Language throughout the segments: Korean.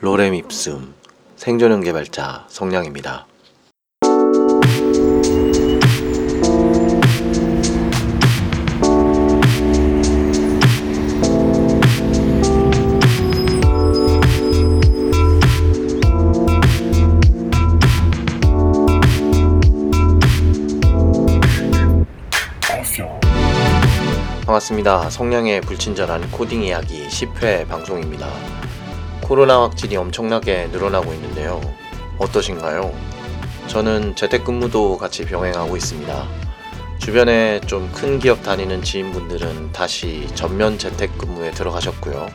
로렘 입숨 생존형 개발자 성량입니다. 반갑습니다. 성량의 불친절한 코딩 이야기 10회 방송입니다. 코로나 확진이 엄청나게 늘어나고 있는데요. 어떠신가요? 저는 재택근무도 같이 병행하고 있습니다. 주변에 좀 큰 기업 다니는 지인분들은 다시 전면 재택근무에 들어가셨고요.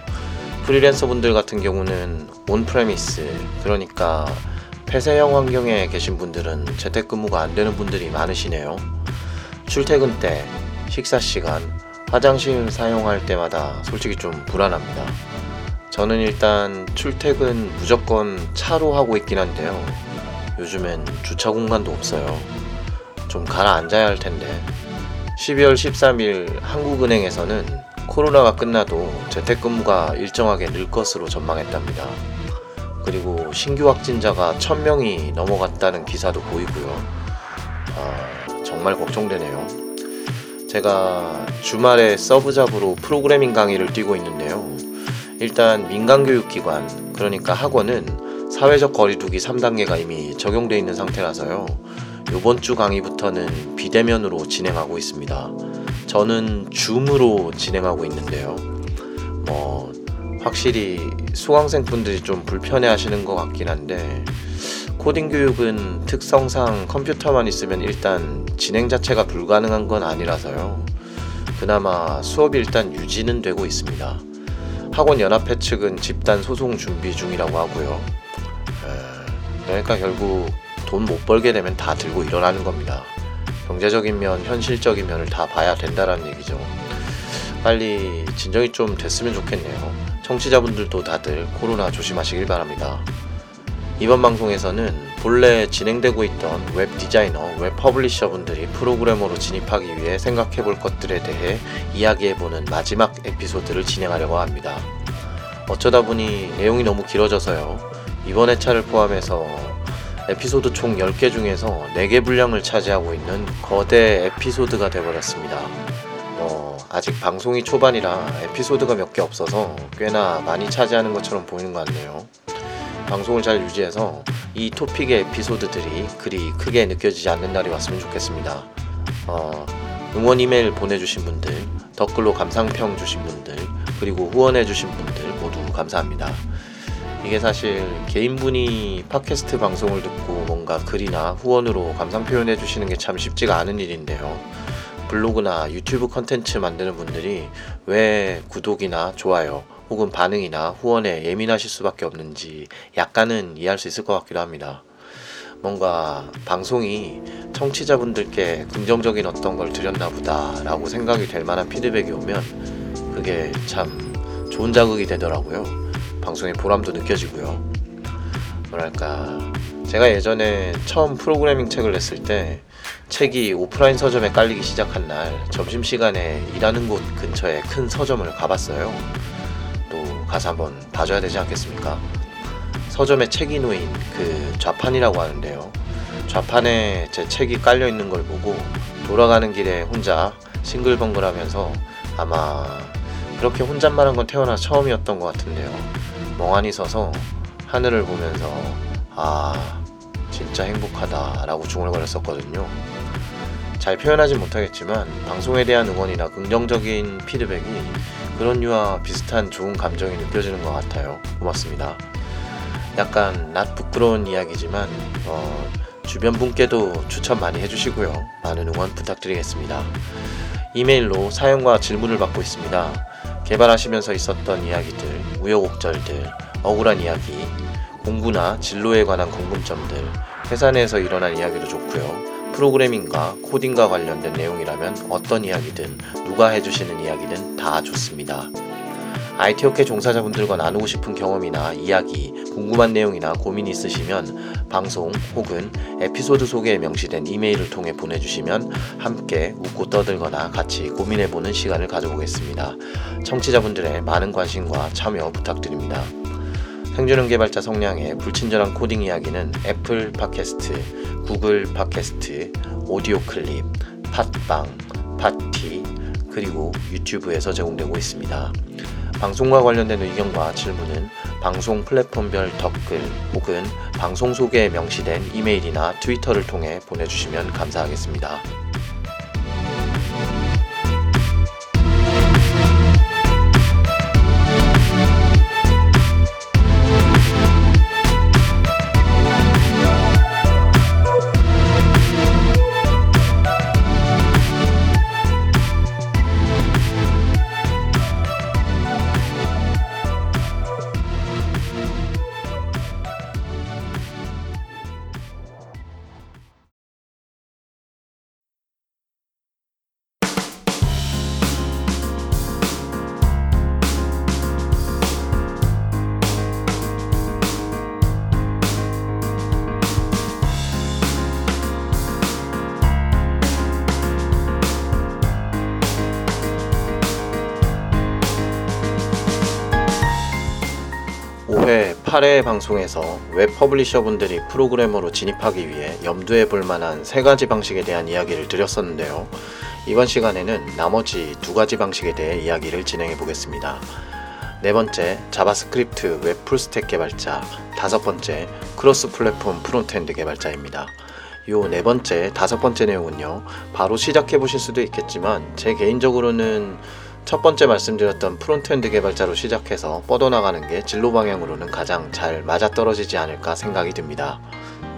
프리랜서 분들 같은 경우는 on-premise, 그러니까 폐쇄형 환경에 계신 분들은 재택근무가 안 되는 분들이 많으시네요. 출퇴근 때, 식사 시간, 화장실 사용할 때마다 솔직히 좀 불안합니다. 저는 일단 출퇴근 무조건 차로 하고 있긴 한데요. 요즘엔 주차 공간도 없어요. 좀 가라앉아야 할 텐데. 12월 13일 한국은행에서는 코로나가 끝나도 재택근무가 일정하게 늘 것으로 전망했답니다. 그리고 신규 확진자가 1000명이 넘어갔다는 기사도 보이고요. 아, 정말 걱정되네요. 제가 주말에 sub job으로 프로그래밍 강의를 뛰고 있는데요. 일단 민간교육기관, 그러니까 학원은 사회적 거리두기 3단계가 이미 적용돼 있는 상태라서요. 이번 주 강의부터는 비대면으로 진행하고 있습니다. 저는 줌으로 진행하고 있는데요. 뭐, 확실히 수강생 분들이 좀 불편해 하시는 것 같긴 한데, 코딩 교육은 특성상 컴퓨터만 있으면 일단 진행 자체가 불가능한 건 아니라서요. 그나마 수업이 일단 유지는 되고 있습니다. 학원 연합회 측은 집단 소송 준비 중이라고 하고요. 에, 그러니까 결국 돈 못 벌게 되면 다 들고 일어나는 겁니다. 경제적인 면, 현실적인 면을 다 봐야 된다라는 얘기죠. 빨리 진정이 좀 됐으면 좋겠네요. 청취자분들도 다들 코로나 조심하시길 바랍니다. 이번 방송에서는 본래 진행되고 있던 웹 디자이너, 웹 publisher 분들이 프로그래머로 진입하기 위해 생각해 볼 것들에 대해 이야기해 보는 마지막 에피소드를 진행하려고 합니다. 어쩌다 보니 내용이 너무 길어져서요. 이번 회차를 포함해서 에피소드 총 10개 중에서 4개 분량을 차지하고 있는 거대 에피소드가 되어버렸습니다. 뭐, 아직 방송이 초반이라 에피소드가 몇 개 없어서 꽤나 많이 차지하는 것처럼 보이는 것 같네요. 방송을 잘 유지해서 이 토픽의 에피소드들이 그리 크게 느껴지지 않는 날이 왔으면 좋겠습니다. 어, 응원 이메일 보내주신 분들, 댓글로 감상평 주신 분들, 그리고 후원해주신 분들 모두 감사합니다. 이게 사실 개인분이 팟캐스트 방송을 듣고 뭔가 글이나 후원으로 감상 표현해 주시는 게 참 쉽지가 않은 일인데요. 블로그나 유튜브 컨텐츠 만드는 분들이 왜 구독이나 좋아요, 혹은 반응이나 후원에 예민하실 수밖에 없는지 약간은 이해할 수 있을 것 같기도 합니다. 뭔가 방송이 청취자분들께 긍정적인 어떤 걸 드렸나 보다라고 생각이 될 만한 피드백이 오면 그게 참 좋은 자극이 되더라고요. 방송의 보람도 느껴지고요. 뭐랄까 제가 예전에 처음 프로그래밍 책을 냈을 때 책이 오프라인 서점에 깔리기 시작한 날 점심시간에 일하는 곳 근처에 큰 서점을 가봤어요. 가서 한번 봐줘야 되지 않겠습니까? 서점에 책이 놓인 그 좌판이라고 하는데요. 좌판에 제 책이 깔려 있는 걸 보고 돌아가는 길에 혼자 싱글벙글 하면서 아마 그렇게 혼잣말한 건 태어나 처음이었던 것 같은데요. 멍하니 서서 하늘을 보면서 아 진짜 행복하다라고 중얼거렸었거든요. 잘 표현하진 못하겠지만 방송에 대한 응원이나 긍정적인 피드백이 그런 류와 비슷한 좋은 감정이 느껴지는 것 같아요. 고맙습니다. 약간 낯 부끄러운 이야기지만 어, 주변 분께도 추천 많이 해주시고요. 많은 응원 부탁드리겠습니다. 이메일로 사연과 질문을 받고 있습니다. 개발하시면서 있었던 이야기들, 우여곡절들, 억울한 이야기, 공부나 진로에 관한 궁금점들, 회사 내에서 일어난 이야기도 좋고요. 프로그래밍과 코딩과 관련된 내용이라면 어떤 이야기든 누가 해주시는 이야기든 다 좋습니다. IT 업계 종사자분들과 나누고 싶은 경험이나 이야기, 궁금한 내용이나 고민이 있으시면 방송 혹은 에피소드 소개에 명시된 이메일을 통해 보내주시면 함께 웃고 떠들거나 같이 고민해보는 시간을 가져보겠습니다. 청취자분들의 많은 관심과 참여 부탁드립니다. 생존형 개발자 성량의 불친절한 코딩 이야기는 애플 팟캐스트, 구글 팟캐스트, 오디오 클립, 팟빵, 팟티, 그리고 유튜브에서 제공되고 있습니다. 방송과 관련된 의견과 질문은 방송 플랫폼별 댓글 혹은 방송 소개에 명시된 이메일이나 트위터를 통해 보내주시면 감사하겠습니다. 5회 8회 방송에서 웹 publisher 분들이 프로그래머로 진입하기 위해 염두해 볼 만한 세 가지 방식에 대한 이야기를 드렸었는데요. 이번 시간에는 나머지 두 가지 방식에 대해 이야기를 진행해 보겠습니다. 네 번째, JavaScript 웹 full stack 개발자. 다섯 번째, cross platform frontend 개발자입니다. 요 네 번째, 다섯 번째 내용은요, 바로 시작해 보실 수도 있겠지만, 제 개인적으로는 첫 번째 말씀드렸던 frontend 개발자로 시작해서 뻗어나가는 게 진로 방향으로는 가장 잘 맞아떨어지지 않을까 생각이 듭니다.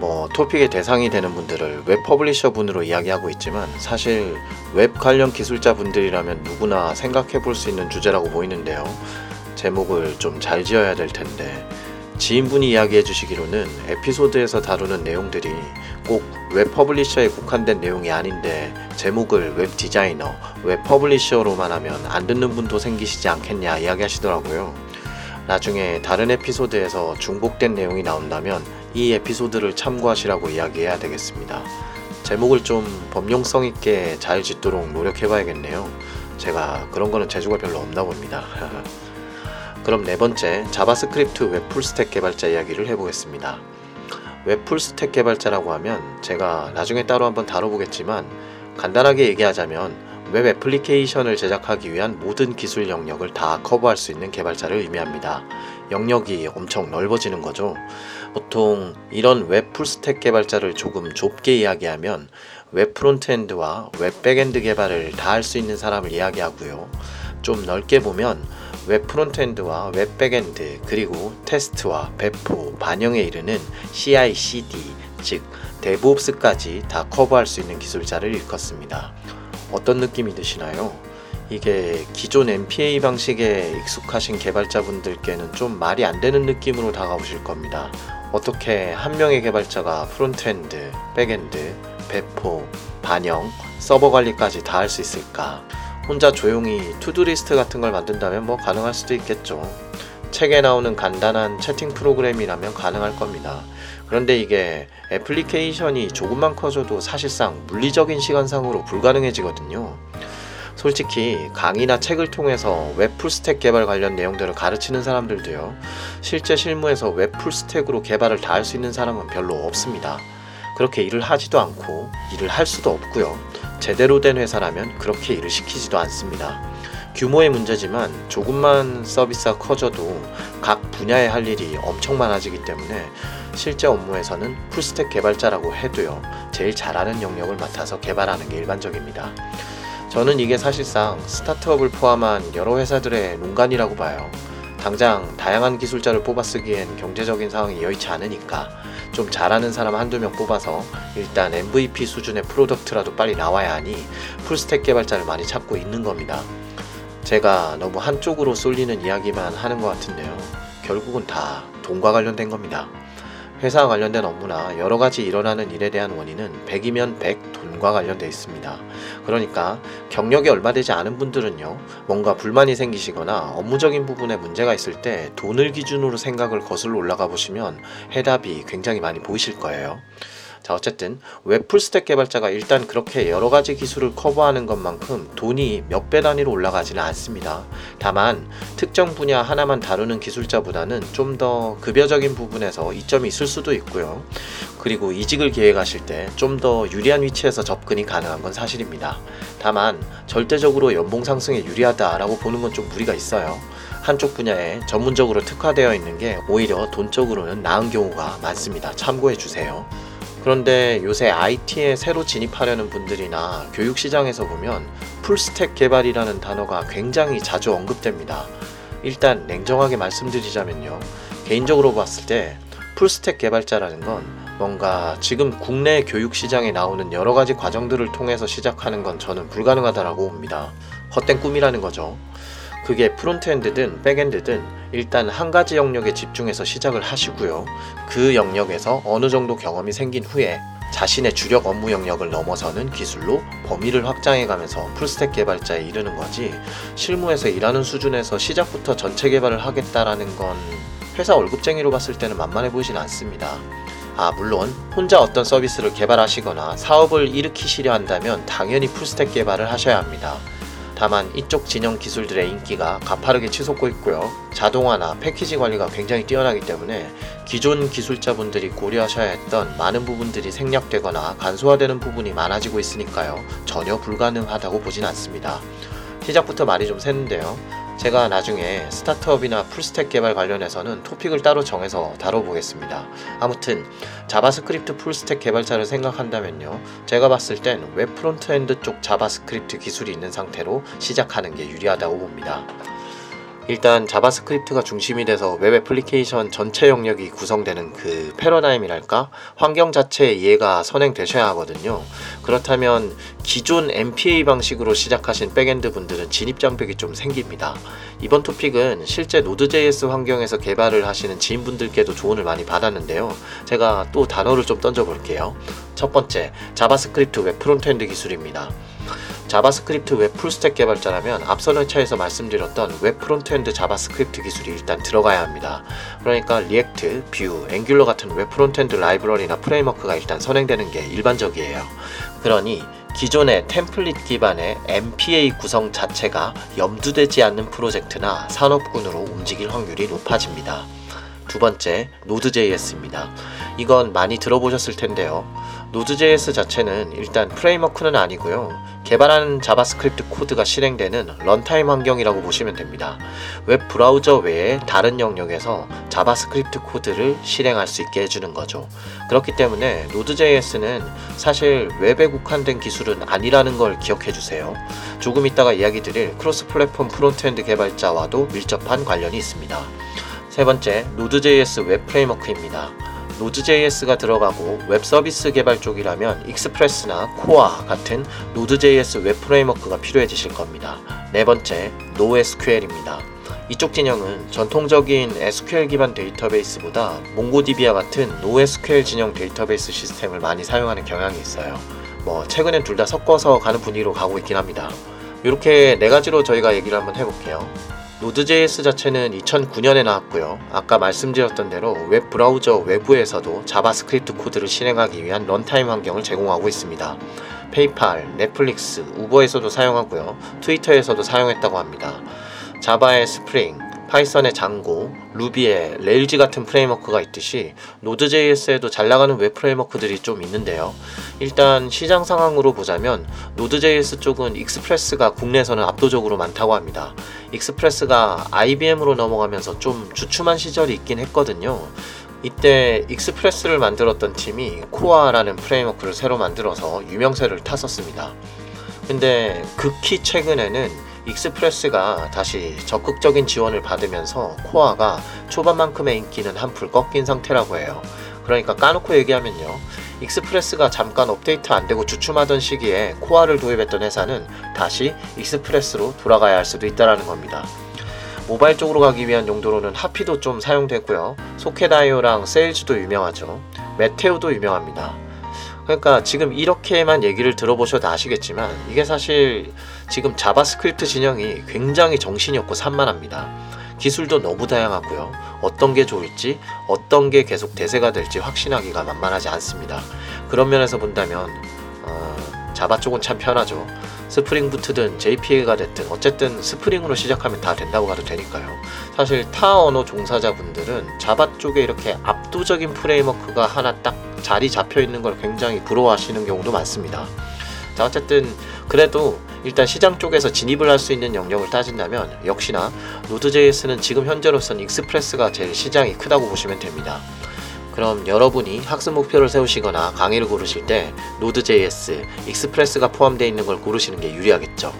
뭐 토픽의 대상이 되는 분들을 웹 publisher 분으로 이야기하고 있지만 사실 웹 관련 기술자 분들이라면 누구나 생각해 볼 수 있는 주제라고 보이는데요. 제목을 좀 잘 지어야 될 텐데 지인분이 이야기해 주시기로는 에피소드에서 다루는 내용들이 꼭 웹 publisher에 국한된 내용이 아닌데 제목을 웹 디자이너, 웹 publisher로만 하면 안 듣는 분도 생기시지 않겠냐 이야기하시더라고요. 나중에 다른 에피소드에서 중복된 내용이 나온다면 이 에피소드를 참고하시라고 이야기해야 되겠습니다. 제목을 좀 범용성 있게 잘 짓도록 노력해 봐야겠네요. 제가 그런 거는 재주가 별로 없나 봅니다. 그럼 네 번째 JavaScript 웹 full stack 개발자 이야기를 해보겠습니다. 웹 full stack 개발자라고 하면 제가 나중에 따로 한번 다뤄보겠지만 간단하게 얘기하자면 웹 애플리케이션을 제작하기 위한 모든 기술 영역을 다 커버할 수 있는 개발자를 의미합니다. 영역이 엄청 넓어지는 거죠. 보통 이런 웹 full stack 개발자를 조금 좁게 이야기하면 웹 frontend와 웹 backend 개발을 다 할 수 있는 사람을 이야기하고요. 좀 넓게 보면 웹 frontend와 웹 backend 그리고 테스트와 배포, 반영에 이르는 CI/CD 즉 DevOps까지 다 커버할 수 있는 기술자를 일컫습니다. 어떤 느낌이 드시나요? 이게 기존 MPA 방식에 익숙하신 개발자분들께는 좀 말이 안 되는 느낌으로 다가오실 겁니다. 어떻게 한 명의 개발자가 frontend, backend, 배포, 반영, 서버 관리까지 다 할 수 있을까? 혼자 조용히 to-do list 같은 걸 만든다면 뭐 가능할 수도 있겠죠. 책에 나오는 간단한 채팅 프로그램이라면 가능할 겁니다. 그런데 이게 애플리케이션이 조금만 커져도 사실상 물리적인 시간상으로 불가능해지거든요. 솔직히 강의나 책을 통해서 웹 full stack 개발 관련 내용들을 가르치는 사람들도요. 실제 실무에서 웹 full stack으로 개발을 다 할 수 있는 사람은 별로 없습니다. 그렇게 일을 하지도 않고 일을 할 수도 없고요. 제대로 된 회사라면 그렇게 일을 시키지도 않습니다. 규모의 문제지만 조금만 서비스가 커져도 각 분야에 할 일이 엄청 많아지기 때문에 실제 업무에서는 full stack 개발자라고 해도요, 제일 잘하는 영역을 맡아서 개발하는 게 일반적입니다. 저는 이게 사실상 스타트업을 포함한 여러 회사들의 농간이라고 봐요. 당장 다양한 기술자를 뽑아 쓰기엔 경제적인 상황이 여의치 않으니까 좀 잘하는 사람 한두 명 뽑아서 일단 MVP 수준의 product라도 빨리 나와야 하니 풀스택 개발자를 많이 찾고 있는 겁니다. 제가 너무 한쪽으로 쏠리는 이야기만 하는 것 같은데요. 결국은 다 돈과 관련된 겁니다. 회사와 관련된 업무나 여러 가지 일어나는 일에 대한 원인은 100이면 100 돈과 관련되어 있습니다. 그러니까 경력이 얼마 되지 않은 분들은요, 뭔가 불만이 생기시거나 업무적인 부분에 문제가 있을 때 돈을 기준으로 생각을 거슬러 올라가 보시면 해답이 굉장히 많이 보이실 거예요. 자 어쨌든 웹 full stack 개발자가 일단 그렇게 여러 가지 기술을 커버하는 것만큼 돈이 몇 배 단위로 올라가지는 않습니다. 다만 특정 분야 하나만 다루는 기술자보다는 좀 더 급여적인 부분에서 이점이 있을 수도 있고요. 그리고 이직을 계획하실 때 좀 더 유리한 위치에서 접근이 가능한 건 사실입니다. 다만 절대적으로 연봉 상승에 유리하다라고 보는 건 좀 무리가 있어요. 한쪽 분야에 전문적으로 특화되어 있는 게 오히려 돈적으로는 나은 경우가 많습니다. 참고해 주세요. 그런데 요새 IT에 새로 진입하려는 분들이나 교육 시장에서 보면 full stack 개발이라는 단어가 굉장히 자주 언급됩니다. 일단 냉정하게 말씀드리자면요. 개인적으로 봤을 때 full stack 개발자라는 건 뭔가 지금 국내 교육 시장에 나오는 여러 가지 과정들을 통해서 시작하는 건 저는 불가능하다라고 봅니다. 헛된 꿈이라는 거죠. 그게 frontend든 backend든 일단 한 가지 영역에 집중해서 시작을 하시고요. 그 영역에서 어느 정도 경험이 생긴 후에 자신의 주력 업무 영역을 넘어서는 기술로 범위를 확장해 가면서 풀스택 개발자에 이르는 거지 실무에서 일하는 수준에서 시작부터 전체 개발을 하겠다라는 건 회사 월급쟁이로 봤을 때는 만만해 보이진 않습니다. 아, 물론 혼자 어떤 서비스를 개발하시거나 사업을 일으키시려 한다면 당연히 풀스택 개발을 하셔야 합니다. 다만 이쪽 진영 기술들의 인기가 가파르게 치솟고 있고요. 자동화나 패키지 관리가 굉장히 뛰어나기 때문에 기존 기술자분들이 고려하셔야 했던 많은 부분들이 생략되거나 간소화되는 부분이 많아지고 있으니까요. 전혀 불가능하다고 보진 않습니다. 시작부터 말이 좀 샜는데요. 제가 나중에 스타트업이나 full stack 개발 관련해서는 토픽을 따로 정해서 다뤄보겠습니다. 아무튼 JavaScript full stack 개발자를 생각한다면요. 제가 봤을 땐 웹 frontend 쪽 JavaScript 기술이 있는 상태로 시작하는 게 유리하다고 봅니다. 일단 JavaScript가 중심이 돼서 웹 애플리케이션 전체 영역이 구성되는 그 패러다임이랄까 환경 자체의 이해가 선행되셔야 하거든요. 그렇다면 기존 MPA 방식으로 시작하신 backend 분들은 진입 장벽이 좀 생깁니다. 이번 토픽은 실제 Node.js 환경에서 개발을 하시는 지인분들께도 조언을 많이 받았는데요. 제가 또 단어를 좀 던져볼게요. 첫 번째, JavaScript 웹 frontend 기술입니다. JavaScript 웹 full stack 개발자라면 앞선 회차에서 말씀드렸던 웹 frontend JavaScript 기술이 일단 들어가야 합니다. 그러니까 React, Vue, Angular 같은 웹 frontend 라이브러리나 framework가 일단 선행되는 게 일반적이에요. 그러니 기존의 템플릿 기반의 MPA 구성 자체가 염두되지 않는 프로젝트나 산업군으로 움직일 확률이 높아집니다. 두 번째, Node.js입니다. 이건 많이 들어보셨을 텐데요. Node.js 자체는 일단 framework는 아니고요. 개발하는 JavaScript 코드가 실행되는 runtime 환경이라고 보시면 됩니다. 웹 브라우저 외에 다른 영역에서 JavaScript 코드를 실행할 수 있게 해주는 거죠. 그렇기 때문에 Node.js는 사실 웹에 국한된 기술은 아니라는 걸 기억해 주세요. 조금 이따가 이야기 드릴 cross platform frontend 개발자와도 밀접한 관련이 있습니다. 세 번째, Node.js 웹 framework입니다. Node.js가 들어가고 웹 서비스 개발 쪽이라면 Express나 Koa 같은 Node.js 웹 framework가 필요해지실 겁니다. 네 번째, NoSQL입니다. 이쪽 진영은 전통적인 SQL 기반 데이터베이스보다 MongoDB와 같은 NoSQL 진영 데이터베이스 시스템을 많이 사용하는 경향이 있어요. 뭐 최근엔 둘 다 섞어서 가는 분위기로 가고 있긴 합니다. 이렇게 네 가지로 저희가 얘기를 한번 해볼게요. Node.js 자체는 2009년에 나왔고요. 아까 말씀드렸던 대로 웹 브라우저 외부에서도 JavaScript 코드를 실행하기 위한 runtime 환경을 제공하고 있습니다. 페이팔, 넷플릭스, 우버에서도 사용하고요. 트위터에서도 사용했다고 합니다. 자바의 스프링, 파이썬의 장고, 루비의 레일즈 같은 프레임워크가 있듯이 Node.js에도 잘 나가는 웹 framework들이 좀 있는데요. 일단 시장 상황으로 보자면 Node.js 쪽은 Express가 국내에서는 압도적으로 많다고 합니다. Express가 IBM으로 넘어가면서 좀 주춤한 시절이 있긴 했거든요. 이때 Express를 만들었던 팀이 Koa라는 framework를 새로 만들어서 유명세를 탔었습니다. 근데 극히 최근에는 Express가 다시 적극적인 지원을 받으면서 Koa가 초반만큼의 인기는 한풀 꺾인 상태라고 해요. 그러니까 까놓고 얘기하면요. Express가 잠깐 업데이트 안 되고 주춤하던 시기에 Koa를 도입했던 회사는 다시 Express로 돌아가야 할 수도 있다라는 겁니다. 모바일 쪽으로 가기 위한 용도로는 Hapi도 좀 사용되고요. Socket.IO랑 Sails도 유명하죠. 메테오도 유명합니다. 그러니까 지금 이렇게만 얘기를 들어보셔도 아시겠지만 이게 사실 지금 JavaScript 진영이 굉장히 정신이 없고 산만합니다. 기술도 너무 다양하고요. 어떤 게 좋을지, 어떤 게 계속 대세가 될지 확신하기가 만만하지 않습니다. 그런 면에서 본다면 어, Java 쪽은 참 편하죠. Spring Boot든 JPA가 됐든 어쨌든 Spring으로 시작하면 다 된다고 가도 되니까요. 사실 타 언어 종사자분들은 Java 쪽에 이렇게 압도적인 framework가 하나 딱 자리 잡혀 있는 걸 굉장히 부러워하시는 경우도 많습니다. 자 어쨌든 그래도 일단 시장 쪽에서 진입을 할 수 있는 영역을 따진다면 역시나 Node.js는 지금 현재로선 Express가 제일 시장이 크다고 보시면 됩니다. 그럼 여러분이 학습 목표를 세우시거나 강의를 고르실 때 Node.js, Express가 포함되어 있는 걸 고르시는 게 유리하겠죠.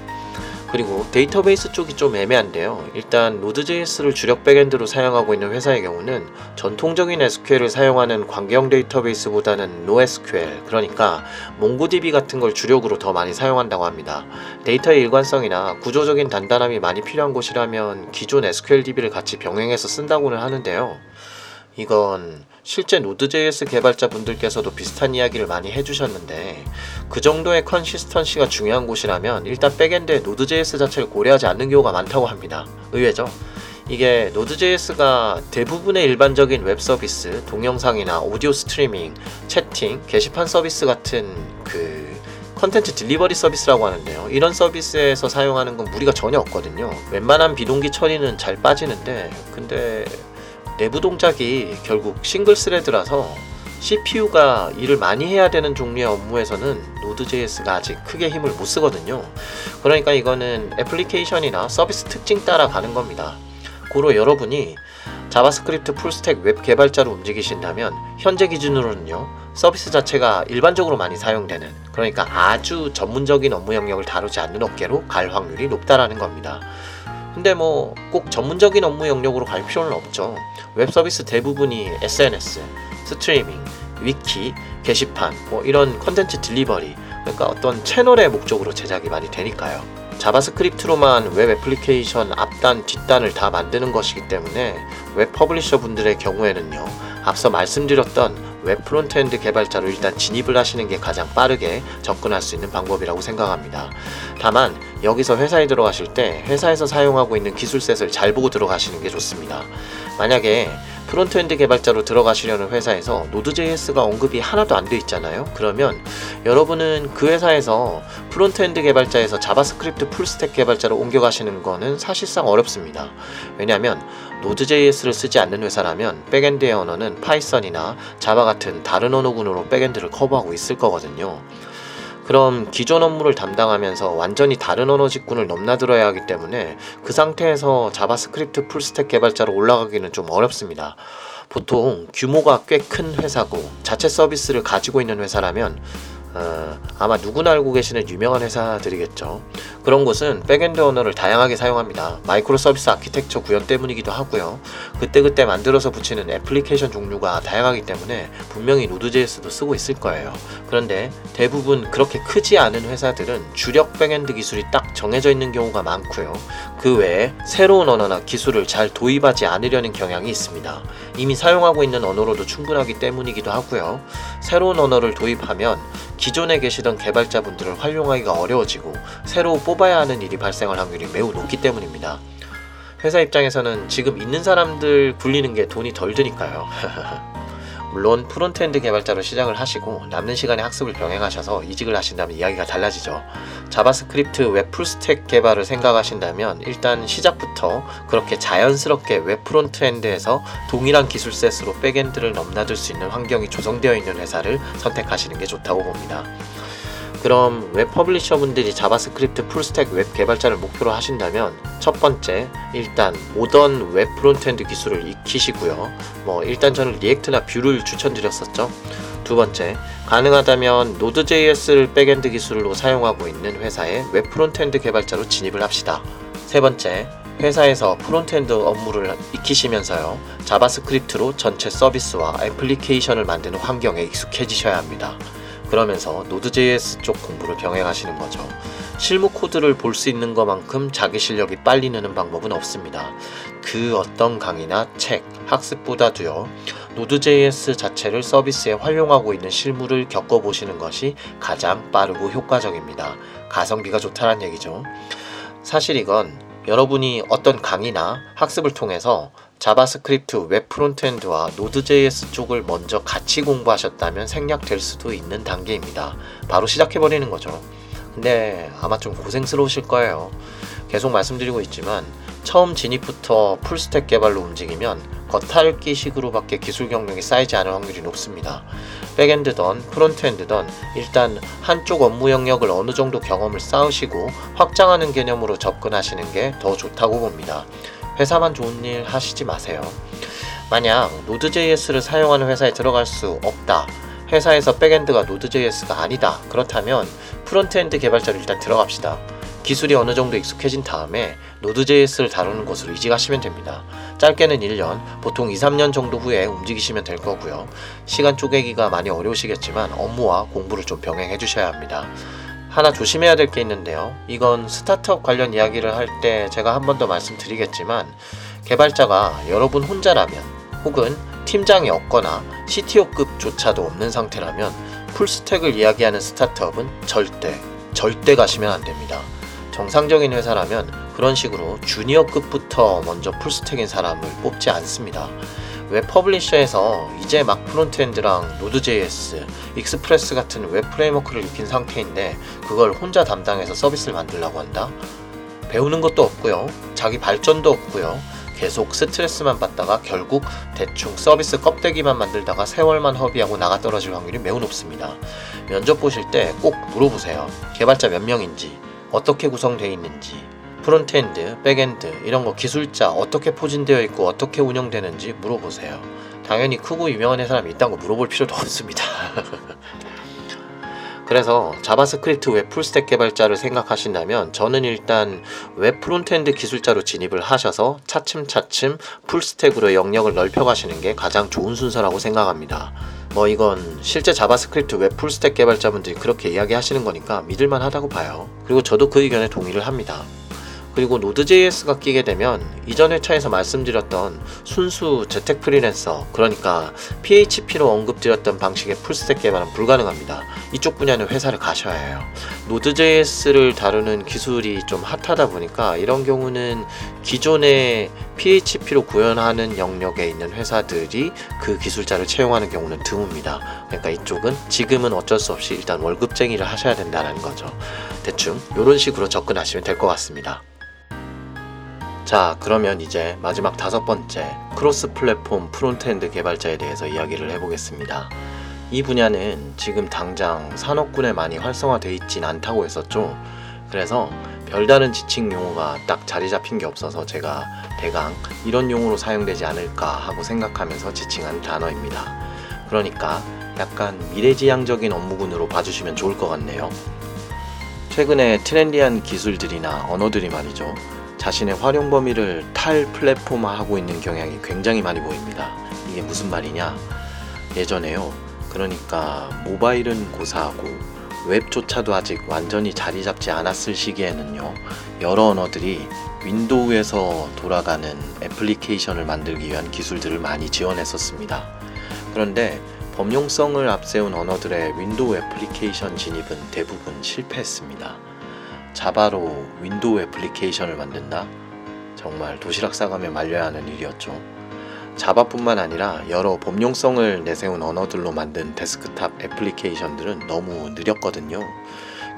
그리고 데이터베이스 쪽이 좀 애매한데요. 일단 Node.js를 주력 backend로 사용하고 있는 회사의 경우는 전통적인 SQL을 사용하는 관계형 데이터베이스보다는 NoSQL, 그러니까 MongoDB 같은 걸 주력으로 더 많이 사용한다고 합니다. 데이터의 일관성이나 구조적인 단단함이 많이 필요한 곳이라면 기존 SQLDB를 같이 병행해서 쓴다고는 하는데요. 이건 실제 Node.js 개발자분들께서도 비슷한 이야기를 많이 해주셨는데 그 정도의 consistency가 중요한 곳이라면 일단 backend에 Node.js 자체를 고려하지 않는 경우가 많다고 합니다. 의외죠? 이게 Node.js가 대부분의 일반적인 웹 서비스, 동영상이나 오디오 스트리밍, 채팅, 게시판 서비스 같은 그 컨텐츠 delivery 서비스라고 하는데요. 이런 서비스에서 사용하는 건 무리가 전혀 없거든요. 웬만한 비동기 처리는 잘 빠지는데 근데 내부 동작이 결국 single thread라서 CPU가 일을 많이 해야 되는 종류의 업무에서는 Node.js가 아직 크게 힘을 못 쓰거든요. 그러니까 이거는 애플리케이션이나 서비스 특징 따라 가는 겁니다. 고로 여러분이 JavaScript full-stack 웹 개발자로 움직이신다면 현재 기준으로는요 서비스 자체가 일반적으로 많이 사용되는 그러니까 아주 전문적인 업무 영역을 다루지 않는 업계로 갈 확률이 높다라는 겁니다. 근데 뭐 꼭 전문적인 업무 영역으로 갈 필요는 없죠. 웹 서비스 대부분이 SNS, 스트리밍, 위키, 게시판, 뭐 이런 컨텐츠 delivery, 그러니까 어떤 채널의 목적으로 제작이 많이 되니까요. JavaScript로만 웹 애플리케이션 앞단, 뒷단을 다 만드는 것이기 때문에 웹 publisher 분들의 경우에는요, 앞서 말씀드렸던 웹 frontend 개발자로 일단 진입을 하시는 게 가장 빠르게 접근할 수 있는 방법이라고 생각합니다. 다만 여기서 회사에 들어가실 때 회사에서 사용하고 있는 기술set을 잘 보고 들어가시는 게 좋습니다. 만약에 frontend 개발자로 들어가시려는 회사에서 Node.js가 언급이 하나도 안 돼 있잖아요. 그러면 여러분은 그 회사에서 frontend 개발자에서 JavaScript full-stack 개발자로 옮겨가시는 거는 사실상 어렵습니다. 왜냐하면 Node.js를 쓰지 않는 회사라면 backend의 언어는 Python이나 Java 같은 다른 언어군으로 backend를 커버하고 있을 거거든요. 그럼 기존 업무를 담당하면서 완전히 다른 언어 직군을 넘나들어야 하기 때문에 그 상태에서 JavaScript full-stack 개발자로 올라가기는 좀 어렵습니다. 보통 규모가 꽤 큰 회사고 자체 서비스를 가지고 있는 회사라면 어, 아마 누구나 알고 계시는 유명한 회사들이겠죠. 그런 곳은 backend 언어를 다양하게 사용합니다. microservice architecture 구현 때문이기도 하고요. 그때그때 만들어서 붙이는 애플리케이션 종류가 다양하기 때문에 분명히 Node.js도 쓰고 있을 거예요. 그런데 대부분 그렇게 크지 않은 회사들은 주력 backend 기술이 딱 정해져 있는 경우가 많고요. 그 외에 새로운 언어나 기술을 잘 도입하지 않으려는 경향이 있습니다. 이미 사용하고 있는 언어로도 충분하기 때문이기도 하고요. 새로운 언어를 도입하면 기존에 계시던 개발자분들을 활용하기가 어려워지고 새로 뽑아야 하는 일이 발생할 확률이 매우 높기 때문입니다. 회사 입장에서는 지금 있는 사람들 굴리는 게 돈이 덜 드니까요. 물론 frontend 개발자로 시작을 하시고 남는 시간에 학습을 병행하셔서 이직을 하신다면 이야기가 달라지죠. JavaScript 웹 full-stack 개발을 생각하신다면 일단 시작부터 그렇게 자연스럽게 웹 frontend에서 동일한 기술 set으로 backend를 넘나들 수 있는 환경이 조성되어 있는 회사를 선택하시는 게 좋다고 봅니다. 그럼 웹 publisher 분들이 JavaScript full-stack 웹 개발자를 목표로 하신다면 첫 번째 일단 모던 웹 frontend 기술을 익히시고요. 뭐 일단 저는 React나 Vue를 추천드렸었죠. 두 번째 가능하다면 Node.js를 backend 기술로 사용하고 있는 회사의 웹 frontend 개발자로 진입을 합시다. 세 번째 회사에서 frontend 업무를 익히시면서요. JavaScript로 전체 서비스와 애플리케이션을 만드는 환경에 익숙해지셔야 합니다. 그러면서 Node.js 쪽 공부를 병행하시는 거죠. 실무 코드를 볼 수 있는 것만큼 자기 실력이 빨리 느는 방법은 없습니다. 그 어떤 강의나 책, 학습보다도요, Node.js 자체를 서비스에 활용하고 있는 실무를 겪어보시는 것이 가장 빠르고 효과적입니다. 가성비가 좋다는 얘기죠. 사실 이건 여러분이 어떤 강의나 학습을 통해서 JavaScript 웹 frontend와 Node.js 쪽을 먼저 같이 공부하셨다면 생략될 수도 있는 단계입니다. 바로 시작해버리는 거죠. 근데 아마 좀 고생스러우실 거예요. 계속 말씀드리고 있지만 처음 진입부터 full stack 개발로 움직이면 겉핥기식으로밖에 기술 경력이 쌓이지 않을 확률이 높습니다. backend던 frontend던 일단 한쪽 업무 영역을 어느 정도 경험을 쌓으시고 확장하는 개념으로 접근하시는 게 더 좋다고 봅니다. 회사만 좋은 일 하시지 마세요. 만약 Node.js를 사용하는 회사에 들어갈 수 없다. 회사에서 backend가 Node.js가 아니다. 그렇다면 frontend 개발자로 일단 들어갑시다. 기술이 어느 정도 익숙해진 다음에 노드.js를 다루는 것으로 이직하시면 됩니다. 짧게는 1년, 보통 2, 3년 정도 후에 움직이시면 될 거고요. 시간 쪼개기가 많이 어려우시겠지만 업무와 공부를 좀 병행해 주셔야 합니다. 하나 조심해야 될 게 있는데요. 이건 스타트업 관련 이야기를 할 때 제가 한 번 더 말씀드리겠지만 개발자가 여러분 혼자라면 혹은 팀장이 없거나 CTO급조차도 없는 상태라면 full stack을 이야기하는 스타트업은 절대 절대 가시면 안 됩니다. 정상적인 회사라면 그런 식으로 주니어급부터 먼저 full stack인 사람을 뽑지 않습니다. 웹 publisher에서 이제 막 frontend랑 Node.js, Express 같은 웹 framework를 익힌 상태인데 그걸 혼자 담당해서 서비스를 만들려고 한다? 배우는 것도 없고요. 자기 발전도 없고요. 계속 스트레스만 받다가 결국 대충 서비스 껍데기만 만들다가 세월만 허비하고 나가 떨어질 확률이 매우 높습니다. 면접 보실 때 꼭 물어보세요. 개발자 몇 명인지, 어떻게 구성되어 있는지, frontend, backend 이런 거 기술자 어떻게 포진되어 있고 어떻게 운영되는지 물어보세요. 당연히 크고 유명한 회사라면 이딴 거 물어볼 필요도 없습니다. 그래서 자바스크립트 웹 full stack 개발자를 생각하신다면 저는 일단 웹 frontend 기술자로 진입을 하셔서 차츰차츰 full stack으로 영역을 넓혀가시는 게 가장 좋은 순서라고 생각합니다. 뭐 이건 실제 자바스크립트 웹 full stack 개발자분들이 그렇게 이야기하시는 거니까 믿을만 하다고 봐요. 그리고 저도 그 의견에 동의를 합니다. 그리고 Node.js가 끼게 되면 이전 회차에서 말씀드렸던 순수 재택 프리랜서 그러니까 PHP로 언급드렸던 방식의 full stack 개발은 불가능합니다. 이쪽 분야는 회사를 가셔야 해요. Node.js를 다루는 기술이 좀 핫하다 보니까 이런 경우는 기존의 PHP로 구현하는 영역에 있는 회사들이 그 기술자를 채용하는 경우는 드뭅니다. 그러니까 이쪽은 지금은 어쩔 수 없이 일단 월급쟁이를 하셔야 된다는 거죠. 대충 이런 식으로 접근하시면 될 것 같습니다. 자, 그러면 이제 마지막 다섯 번째 cross platform frontend 개발자에 대해서 이야기를 해보겠습니다. 이 분야는 지금 당장 산업군에 많이 활성화되어 있진 않다고 했었죠. 그래서 별다른 지칭 용어가 딱 자리 잡힌 게 없어서 제가 대강 이런 용어로 사용되지 않을까 하고 생각하면서 지칭한 단어입니다. 그러니까 약간 미래지향적인 업무군으로 봐주시면 좋을 것 같네요. 최근에 트렌디한 기술들이나 언어들이 말이죠. 자신의 활용 범위를 탈 플랫폼화하고 있는 경향이 굉장히 많이 보입니다. 이게 무슨 말이냐? 예전에요. 그러니까 모바일은 고사하고 웹조차도 아직 완전히 자리 잡지 않았을 시기에는요. 여러 언어들이 윈도우에서 돌아가는 애플리케이션을 만들기 위한 기술들을 많이 지원했었습니다. 그런데 범용성을 앞세운 언어들의 윈도우 애플리케이션 진입은 대부분 실패했습니다. 자바로 윈도우 애플리케이션을 만든다? 정말 도시락 싸가며 말려야 하는 일이었죠. 자바뿐만 아니라 여러 범용성을 내세운 언어들로 만든 데스크탑 애플리케이션들은 너무 느렸거든요.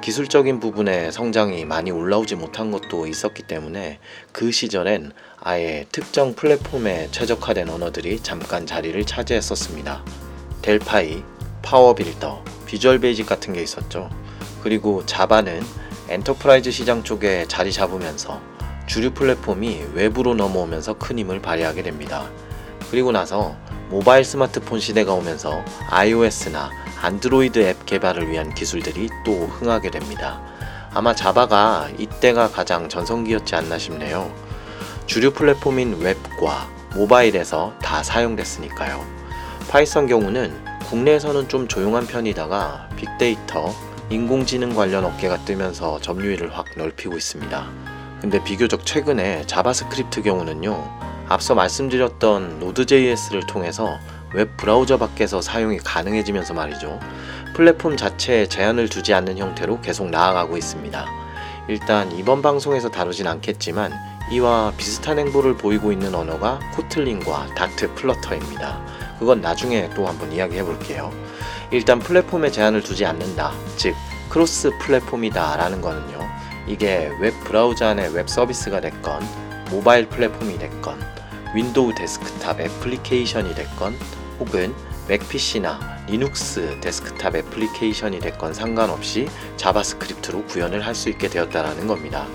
기술적인 부분에 성장이 많이 올라오지 못한 것도 있었기 때문에 그 시절엔 아예 특정 플랫폼에 최적화된 언어들이 잠깐 자리를 차지했었습니다. Delphi, PowerBuilder, Visual Basic 같은 게 있었죠. 그리고 자바는 enterprise 시장 쪽에 자리 잡으면서 주류 플랫폼이 외부로 넘어오면서 큰 힘을 발휘하게 됩니다. 그리고 나서 모바일 스마트폰 시대가 오면서 iOS나 안드로이드 앱 개발을 위한 기술들이 또 흥하게 됩니다. 아마 자바가 이때가 가장 전성기였지 않나 싶네요. 주류 플랫폼인 웹과 모바일에서 다 사용됐으니까요. 파이썬 경우는 국내에서는 좀 조용한 편이다가 빅데이터, 인공지능 관련 업계가 뜨면서 점유율을 확 넓히고 있습니다. 근데 비교적 최근에 자바스크립트 경우는요, 앞서 말씀드렸던 Node.js를 통해서 웹 브라우저 밖에서 사용이 가능해지면서 말이죠. 플랫폼 자체에 제한을 두지 않는 형태로 계속 나아가고 있습니다. 일단 이번 방송에서 다루진 않겠지만 이와 비슷한 행보를 보이고 있는 언어가 Kotlin과 Dart Flutter입니다. 그건 나중에 또 한번 이야기해 볼게요. 일단 플랫폼에 제한을 두지 않는다. 즉, cross platform이다 라는 거는요. 이게 웹 브라우저 안에 웹 서비스가 됐건, 모바일 플랫폼이 됐건, 윈도우 데스크탑 애플리케이션이 됐건, 혹은 맥 PC나 리눅스 데스크탑 애플리케이션이 됐건 상관없이 자바스크립트로 구현을 할 수 있게 되었다라는 겁니다.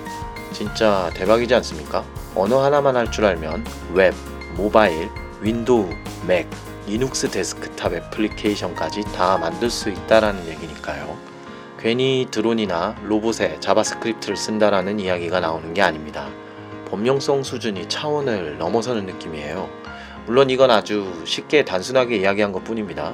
진짜 대박이지 않습니까? 언어 하나만 할 줄 알면 웹, 모바일, 윈도우, 맥, 리눅스 데스크탑 애플리케이션까지 다 만들 수 있다라는 얘기니까요. 괜히 드론이나 로봇에 자바스크립트를 쓴다라는 이야기가 나오는 게 아닙니다. 범용성 수준이 차원을 넘어서는 느낌이에요. 물론 이건 아주 쉽게 단순하게 이야기한 것 뿐입니다.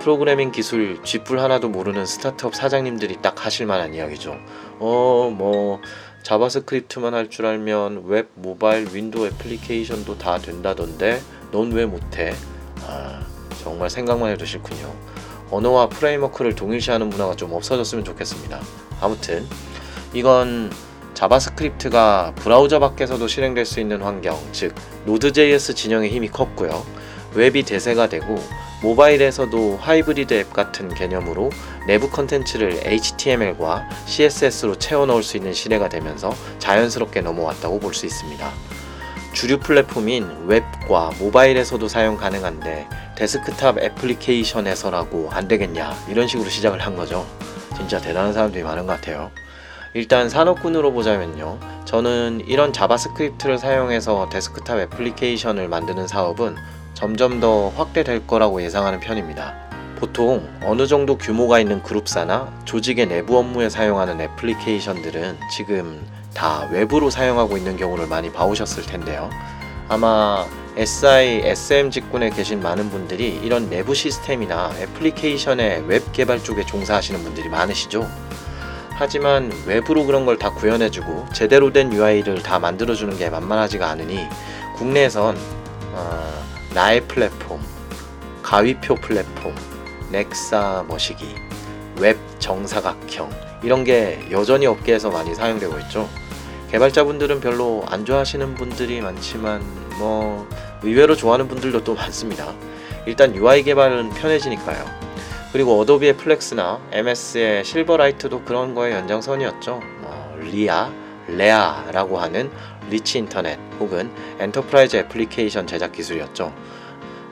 프로그래밍 기술 쥐뿔 하나도 모르는 스타트업 사장님들이 딱 하실 만한 이야기죠. 어, 뭐, 자바스크립트만 할 줄 알면 웹, 모바일, 윈도우 애플리케이션도 다 된다던데, 넌 왜 못해? 아, 정말 생각만 해도 싫군요. 언어와 framework를 동일시하는 문화가 좀 없어졌으면 좋겠습니다. 아무튼, 이건 자바스크립트가 브라우저 밖에서도 실행될 수 있는 환경, 즉 Node.js 진영의 힘이 컸고요. 웹이 대세가 되고 모바일에서도 하이브리드 앱 같은 개념으로 내부 컨텐츠를 HTML과 CSS로 채워 넣을 수 있는 시대가 되면서 자연스럽게 넘어왔다고 볼 수 있습니다. 주류 플랫폼인 웹과 모바일에서도 사용 가능한데 데스크탑 애플리케이션에서라고 안 되겠냐 이런 식으로 시작을 한 거죠. 진짜 대단한 사람들이 많은 것 같아요. 일단 산업군으로 보자면요. 저는 이런 JavaScript를 사용해서 데스크탑 애플리케이션을 만드는 사업은 점점 더 확대될 거라고 예상하는 편입니다. 보통 어느 정도 규모가 있는 그룹사나 조직의 내부 업무에 사용하는 애플리케이션들은 지금 다 웹으로 사용하고 있는 경우를 많이 봐오셨을 텐데요. 아마 SI, SM 직군에 계신 많은 분들이 이런 내부 시스템이나 애플리케이션의 웹 개발 쪽에 종사하시는 분들이 많으시죠. 하지만 외부로 그런 걸 다 구현해주고 제대로 된 UI를 다 만들어주는 게 만만하지가 않으니 국내에선 어, 나의 플랫폼, 가위표 플랫폼, 넥사 머시기, 웹 정사각형 이런 게 여전히 업계에서 많이 사용되고 있죠. 개발자분들은 별로 안 좋아하시는 분들이 많지만 뭐 의외로 좋아하는 분들도 또 많습니다. 일단 UI 개발은 편해지니까요. 그리고 어도비의 플렉스나 MS의 실버라이트도 그런 거의 연장선이었죠. 뭐 RIA, REA라고 하는 rich 인터넷 혹은 enterprise 애플리케이션 제작 기술이었죠.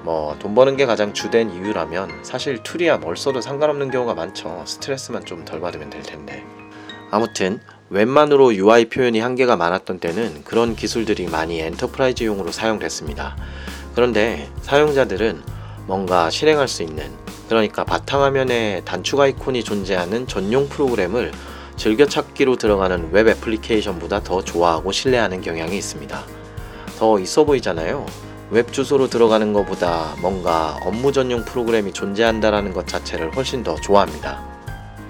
뭐 돈 버는 게 가장 주된 이유라면 사실 툴이야 뭘 써도 상관없는 경우가 많죠. 스트레스만 좀 덜 받으면 될 텐데. 아무튼 웹만으로 UI 표현이 한계가 많았던 때는 그런 기술들이 많이 enterprise용으로 사용됐습니다. 그런데 사용자들은 뭔가 실행할 수 있는 그러니까 바탕화면에 단축 아이콘이 존재하는 전용 프로그램을 즐겨찾기로 들어가는 웹 애플리케이션보다 더 좋아하고 신뢰하는 경향이 있습니다. 더 있어 보이잖아요. 웹 주소로 들어가는 것보다 뭔가 업무 전용 프로그램이 존재한다라는 것 자체를 훨씬 더 좋아합니다.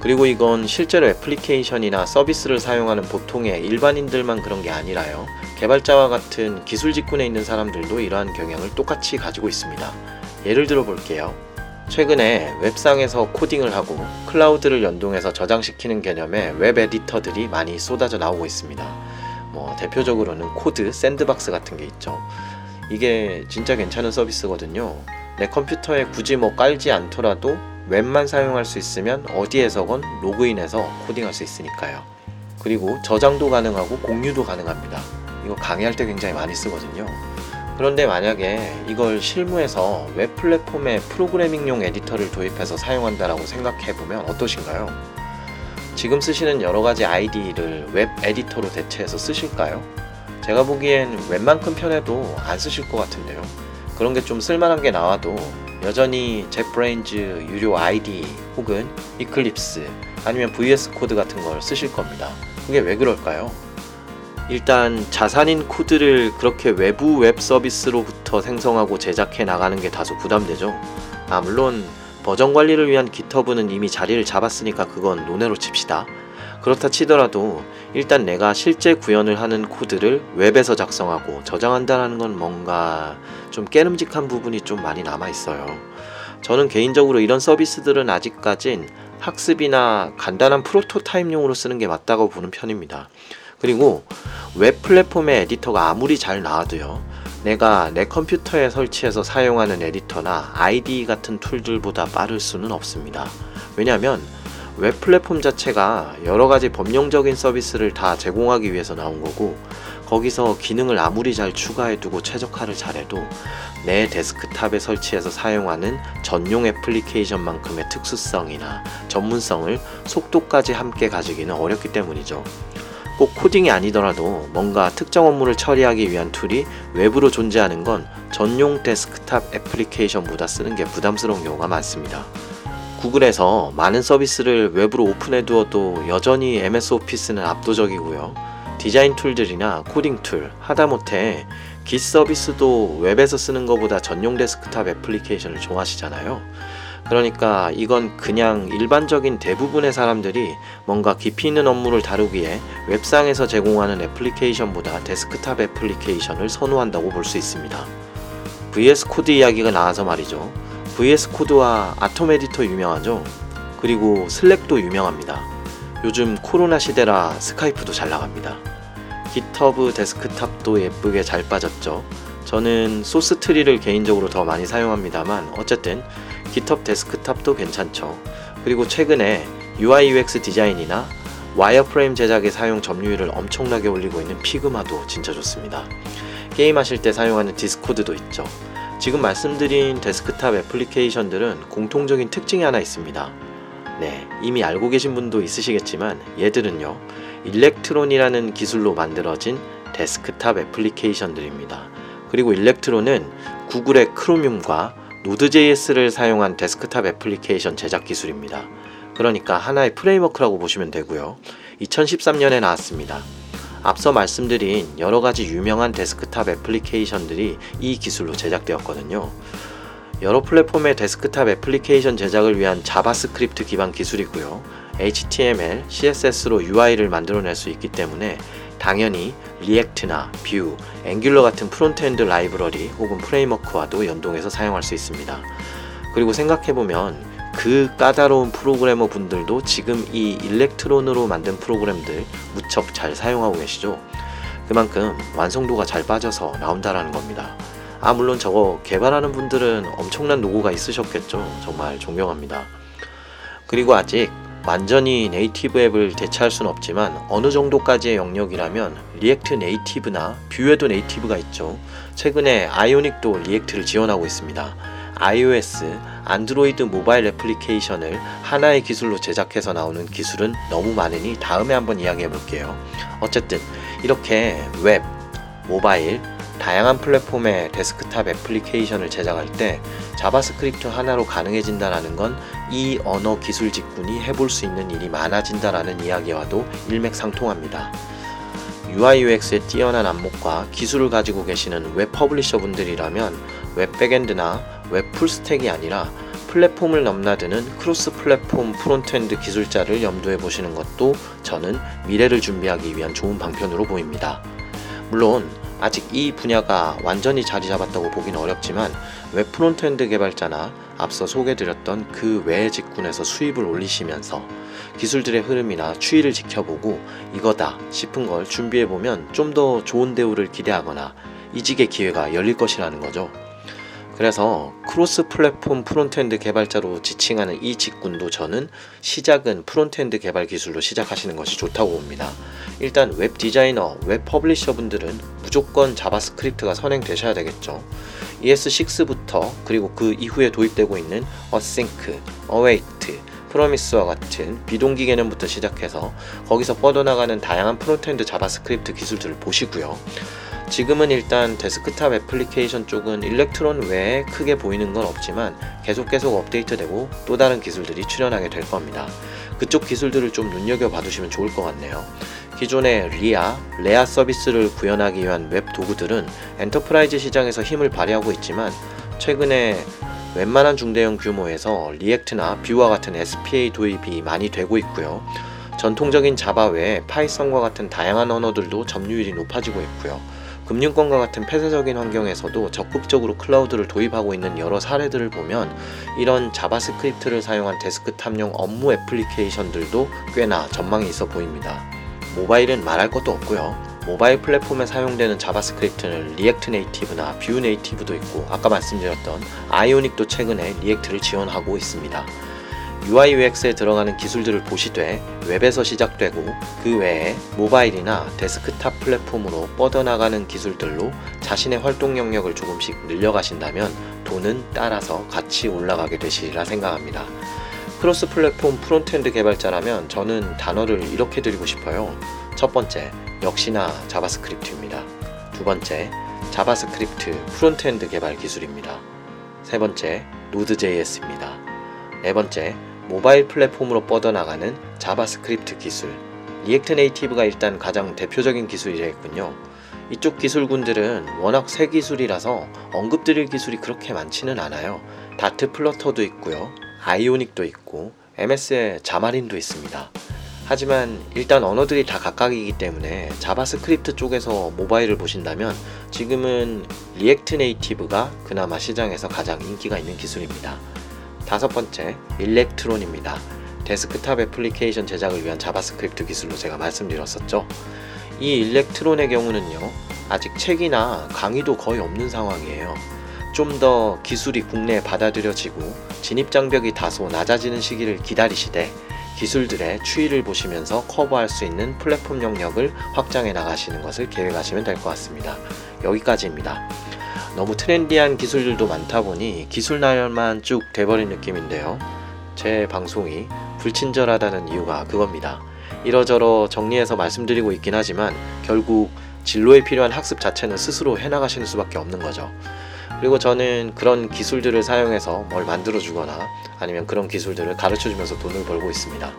그리고 이건 실제로 애플리케이션이나 서비스를 사용하는 보통의 일반인들만 그런 게 아니라요. 개발자와 같은 기술 직군에 있는 사람들도 이러한 경향을 똑같이 가지고 있습니다. 예를 들어 볼게요. 최근에 웹상에서 코딩을 하고 클라우드를 연동해서 저장시키는 개념의 웹 에디터들이 많이 쏟아져 나오고 있습니다. 뭐 대표적으로는 CodeSandbox 같은 게 있죠. 이게 진짜 괜찮은 서비스거든요. 내 컴퓨터에 굳이 뭐 깔지 않더라도 웹만 사용할 수 있으면 어디에서건 로그인해서 코딩할 수 있으니까요. 그리고 저장도 가능하고 공유도 가능합니다. 이거 강의할 때 굉장히 많이 쓰거든요. 그런데 만약에 이걸 실무에서 웹 플랫폼에 프로그래밍용 에디터를 도입해서 사용한다라고 생각해 보면 어떠신가요? 지금 쓰시는 여러 가지 IDE를 웹 에디터로 대체해서 쓰실까요? 제가 보기엔 웬만큼 편해도 안 쓰실 것 같은데요. 그런 게 좀 쓸만한 게 나와도 여전히 JetBrains 유료 IDE 혹은 Eclipse 아니면 VS Code 같은 걸 쓰실 겁니다. 그게 왜 그럴까요? 일단 자산인 코드를 그렇게 외부 웹 서비스로부터 생성하고 제작해 나가는 게 다소 부담되죠. 아, 물론 버전 관리를 위한 GitHub는 이미 자리를 잡았으니까 그건 논외로 칩시다. 그렇다 치더라도 일단 내가 실제 구현을 하는 코드를 웹에서 작성하고 저장한다는 건 뭔가 좀 깨름직한 부분이 좀 많이 남아 있어요. 저는 개인적으로 이런 서비스들은 아직까진 학습이나 간단한 프로토타입용으로 쓰는 게 맞다고 보는 편입니다. 그리고 웹 플랫폼의 에디터가 아무리 잘 나와도요. 내가 내 컴퓨터에 설치해서 사용하는 에디터나 IDE 같은 툴들보다 빠를 수는 없습니다. 왜냐하면 웹 플랫폼 자체가 여러 가지 범용적인 서비스를 다 제공하기 위해서 나온 거고 거기서 기능을 아무리 잘 추가해두고 최적화를 잘해도 내 데스크탑에 설치해서 사용하는 전용 애플리케이션만큼의 특수성이나 전문성을 속도까지 함께 가지기는 어렵기 때문이죠. 꼭 코딩이 아니더라도 뭔가 특정 업무를 처리하기 위한 툴이 웹으로 존재하는 건 전용 데스크탑 애플리케이션보다 쓰는 게 부담스러운 경우가 많습니다. Google에서 많은 서비스를 웹으로 오픈해 두어도 여전히 MS 오피스는 압도적이고요. 디자인 툴들이나 코딩 툴, 하다못해 기 서비스도 웹에서 쓰는 것보다 전용 데스크탑 애플리케이션을 좋아하시잖아요. 그러니까 이건 그냥 일반적인 대부분의 사람들이 뭔가 깊이 있는 업무를 다루기에 웹상에서 제공하는 애플리케이션보다 데스크탑 애플리케이션을 선호한다고 볼 수 있습니다. VS Code 이야기가 나와서 말이죠. VS Code와 Atom 에디터 유명하죠. 그리고 Slack도 유명합니다. 요즘 코로나 시대라 Skype도 잘 나갑니다. GitHub Desktop도 예쁘게 잘 빠졌죠. 저는 Sourcetree를 개인적으로 더 많이 사용합니다만 어쨌든 GitHub Desktop도 괜찮죠. 그리고 최근에 UI UX 디자인이나 wireframe 제작에 사용 점유율을 엄청나게 올리고 있는 Figma도 진짜 좋습니다. 게임하실 때 사용하는 Discord도 있죠. 지금 말씀드린 데스크탑 애플리케이션들은 공통적인 특징이 하나 있습니다. 네, 이미 알고 계신 분도 있으시겠지만 얘들은요, Electron이라는 기술로 만들어진 데스크탑 애플리케이션들입니다. 그리고 일렉트론은 구글의 크로뮴과 노드.js를 사용한 데스크탑 애플리케이션 제작 기술입니다. 그러니까 하나의 framework라고 보시면 되고요. 2013년에 나왔습니다. 앞서 말씀드린 여러 가지 유명한 데스크탑 애플리케이션들이 이 기술로 제작되었거든요. 여러 플랫폼의 데스크탑 애플리케이션 제작을 위한 JavaScript 기반 기술이고요. HTML, CSS로 UI를 만들어낼 수 있기 때문에 당연히 React나 Vue, Angular 같은 front-end 라이브러리 혹은 framework와도 연동해서 사용할 수 있습니다. 그리고 생각해보면 그 까다로운 프로그래머 분들도 지금 이 Electron으로 만든 프로그램들 무척 잘 사용하고 계시죠. 그만큼 완성도가 잘 빠져서 나온다라는 겁니다. 아, 물론 저거 개발하는 분들은 엄청난 노고가 있으셨겠죠. 정말 존경합니다. 그리고 아직 완전히 native 앱을 대체할 수는 없지만 어느 정도까지의 영역이라면 React Native나 Vue에도 Native가 있죠. 최근에 Ionic도 React를 지원하고 있습니다. iOS, Android 모바일 애플리케이션을 하나의 기술로 제작해서 나오는 기술은 너무 많으니 다음에 한번 이야기해 볼게요. 어쨌든 이렇게 웹, 모바일, 다양한 플랫폼의 데스크탑 애플리케이션을 제작할 때 JavaScript 하나로 가능해진다라는 건 이 언어 기술 직군이 해볼 수 있는 일이 많아진다라는 이야기와도 일맥상통합니다. UI UX의 뛰어난 안목과 기술을 가지고 계시는 웹 publisher 분들이라면 웹 backend나 웹 full stack이 아니라 플랫폼을 넘나드는 cross platform frontend 기술자를 염두에 보시는 것도 저는 미래를 준비하기 위한 좋은 방편으로 보입니다. 물론 아직 이 분야가 완전히 자리 잡았다고 보기는 어렵지만 웹 frontend 개발자나 앞서 소개드렸던 그 외의 직군에서 수입을 올리시면서 기술들의 흐름이나 추이를 지켜보고 이거다 싶은 걸 준비해보면 좀 더 좋은 대우를 기대하거나 이직의 기회가 열릴 것이라는 거죠. 그래서 cross platform frontend 개발자로 지칭하는 이 직군도 저는 시작은 frontend 개발 기술로 시작하시는 것이 좋다고 봅니다. 일단 웹 디자이너, 웹 publisher 분들은 무조건 JavaScript가 선행되셔야 되겠죠. ES6부터 그리고 그 이후에 도입되고 있는 async, await, promise와 같은 비동기 개념부터 시작해서 거기서 뻗어나가는 다양한 frontend JavaScript 기술들을 보시고요. 지금은 일단 데스크탑 애플리케이션 쪽은 Electron 외에 크게 보이는 건 없지만 계속 계속 업데이트되고 또 다른 기술들이 출현하게 될 겁니다. 그쪽 기술들을 좀 눈여겨 봐두시면 좋을 것 같네요. 기존의 RIA, RIA 서비스를 구현하기 위한 웹 도구들은 enterprise 시장에서 힘을 발휘하고 있지만 최근에 웬만한 중대형 규모에서 React나 Vue와 같은 SPA 도입이 많이 되고 있고요. 전통적인 Java 외에 Python과 같은 다양한 언어들도 점유율이 높아지고 있고요. 금융권과 같은 폐쇄적인 환경에서도 적극적으로 클라우드를 도입하고 있는 여러 사례들을 보면 이런 JavaScript를 사용한 데스크탑용 업무 애플리케이션들도 꽤나 전망이 있어 보입니다. 모바일은 말할 것도 없고요. 모바일 플랫폼에 사용되는 JavaScript는 React Native나 Vue Native도 있고 아까 말씀드렸던 Ionic도 최근에 React를 지원하고 있습니다. UI UX에 들어가는 기술들을 보시되 웹에서 시작되고 그 외에 모바일이나 데스크탑 플랫폼으로 뻗어나가는 기술들로 자신의 활동 영역을 조금씩 늘려가신다면 돈은 따라서 같이 올라가게 되시리라 생각합니다. cross platform frontend 개발자라면 저는 단계를 이렇게 드리고 싶어요. 첫 번째, 역시나 JavaScript입니다. 두 번째, JavaScript frontend 개발 기술입니다. 세 번째, Node.js입니다. 네 번째, 모바일 플랫폼으로 뻗어나가는 JavaScript 기술. React Native가 일단 가장 대표적인 기술이겠군요. 이쪽 기술군들은 워낙 새 기술이라서 언급드릴 기술이 그렇게 많지는 않아요. 다트 플러터도 있고요. Ionic도 있고 MS의 Xamarin도 있습니다. 하지만 일단 언어들이 다 각각이기 때문에 JavaScript 쪽에서 모바일을 보신다면 지금은 React Native가 그나마 시장에서 가장 인기가 있는 기술입니다. 다섯 번째, Electron입니다. 데스크탑 애플리케이션 제작을 위한 JavaScript 기술로 제가 말씀드렸었죠. 이 Electron의 경우는요, 아직 책이나 강의도 거의 없는 상황이에요. 좀 더 기술이 국내에 받아들여지고 진입장벽이 다소 낮아지는 시기를 기다리시되 기술들의 추이를 보시면서 커버할 수 있는 플랫폼 영역을 확장해 나가시는 것을 계획하시면 될 것 같습니다. 여기까지입니다. 너무 trendy한 기술들도 많다 보니 기술 나열만 쭉 돼버린 느낌인데요. 제 방송이 불친절하다는 이유가 그겁니다. 이러저러 정리해서 말씀드리고 있긴 하지만 결국 진로에 필요한 학습 자체는 스스로 해나가시는 수밖에 없는 거죠. 그리고 저는 그런 기술들을 사용해서 뭘 만들어 주거나 아니면 그런 기술들을 가르쳐 주면서 돈을 벌고 있습니다.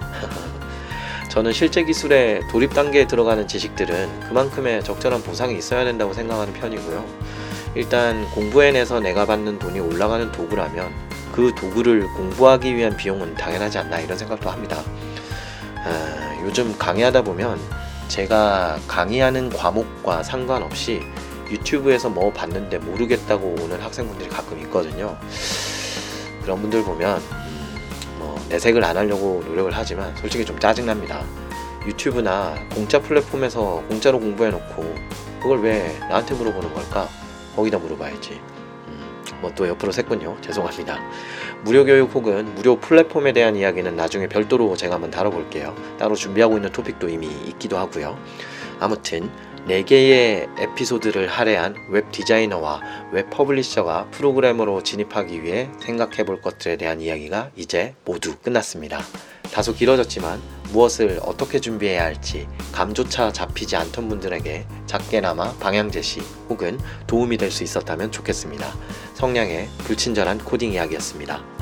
저는 실제 기술의 돌입 단계에 들어가는 지식들은 그만큼의 적절한 보상이 있어야 된다고 생각하는 편이고요. 일단 공부해내서 내가 받는 돈이 올라가는 도구라면 그 도구를 공부하기 위한 비용은 당연하지 않나 이런 생각도 합니다. 아, 요즘 강의하다 보면 제가 강의하는 과목과 상관없이 유튜브에서 뭐 봤는데 모르겠다고 오는 학생분들이 가끔 있거든요. 그런 분들 보면 음, 뭐 내색을 안 하려고 노력을 하지만 솔직히 좀 짜증납니다. 유튜브나 공짜 플랫폼에서 공짜로 공부해놓고 그걸 왜 나한테 물어보는 걸까? 거기다 물어봐야지. 음, 뭐또 옆으로 샜군요. 죄송합니다. 무료 교육 혹은 무료 플랫폼에 대한 이야기는 나중에 별도로 제가 한번 다뤄볼게요. 따로 준비하고 있는 토픽도 이미 있기도 하고요. 아무튼 4개의 에피소드를 할애한 웹 디자이너와 웹 publisher가 프로그래머로 진입하기 위해 생각해 볼 것들에 대한 이야기가 이제 모두 끝났습니다. 다소 길어졌지만 무엇을 어떻게 준비해야 할지 감조차 잡히지 않던 분들에게 작게나마 방향 제시 혹은 도움이 될 수 있었다면 좋겠습니다. 성량의 불친절한 코딩 이야기였습니다.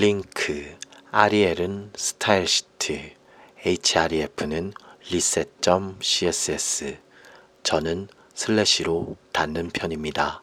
링크 아리엘은 스타일 시트 href는 리셋.css 저는 슬래시로 닫는 편입니다.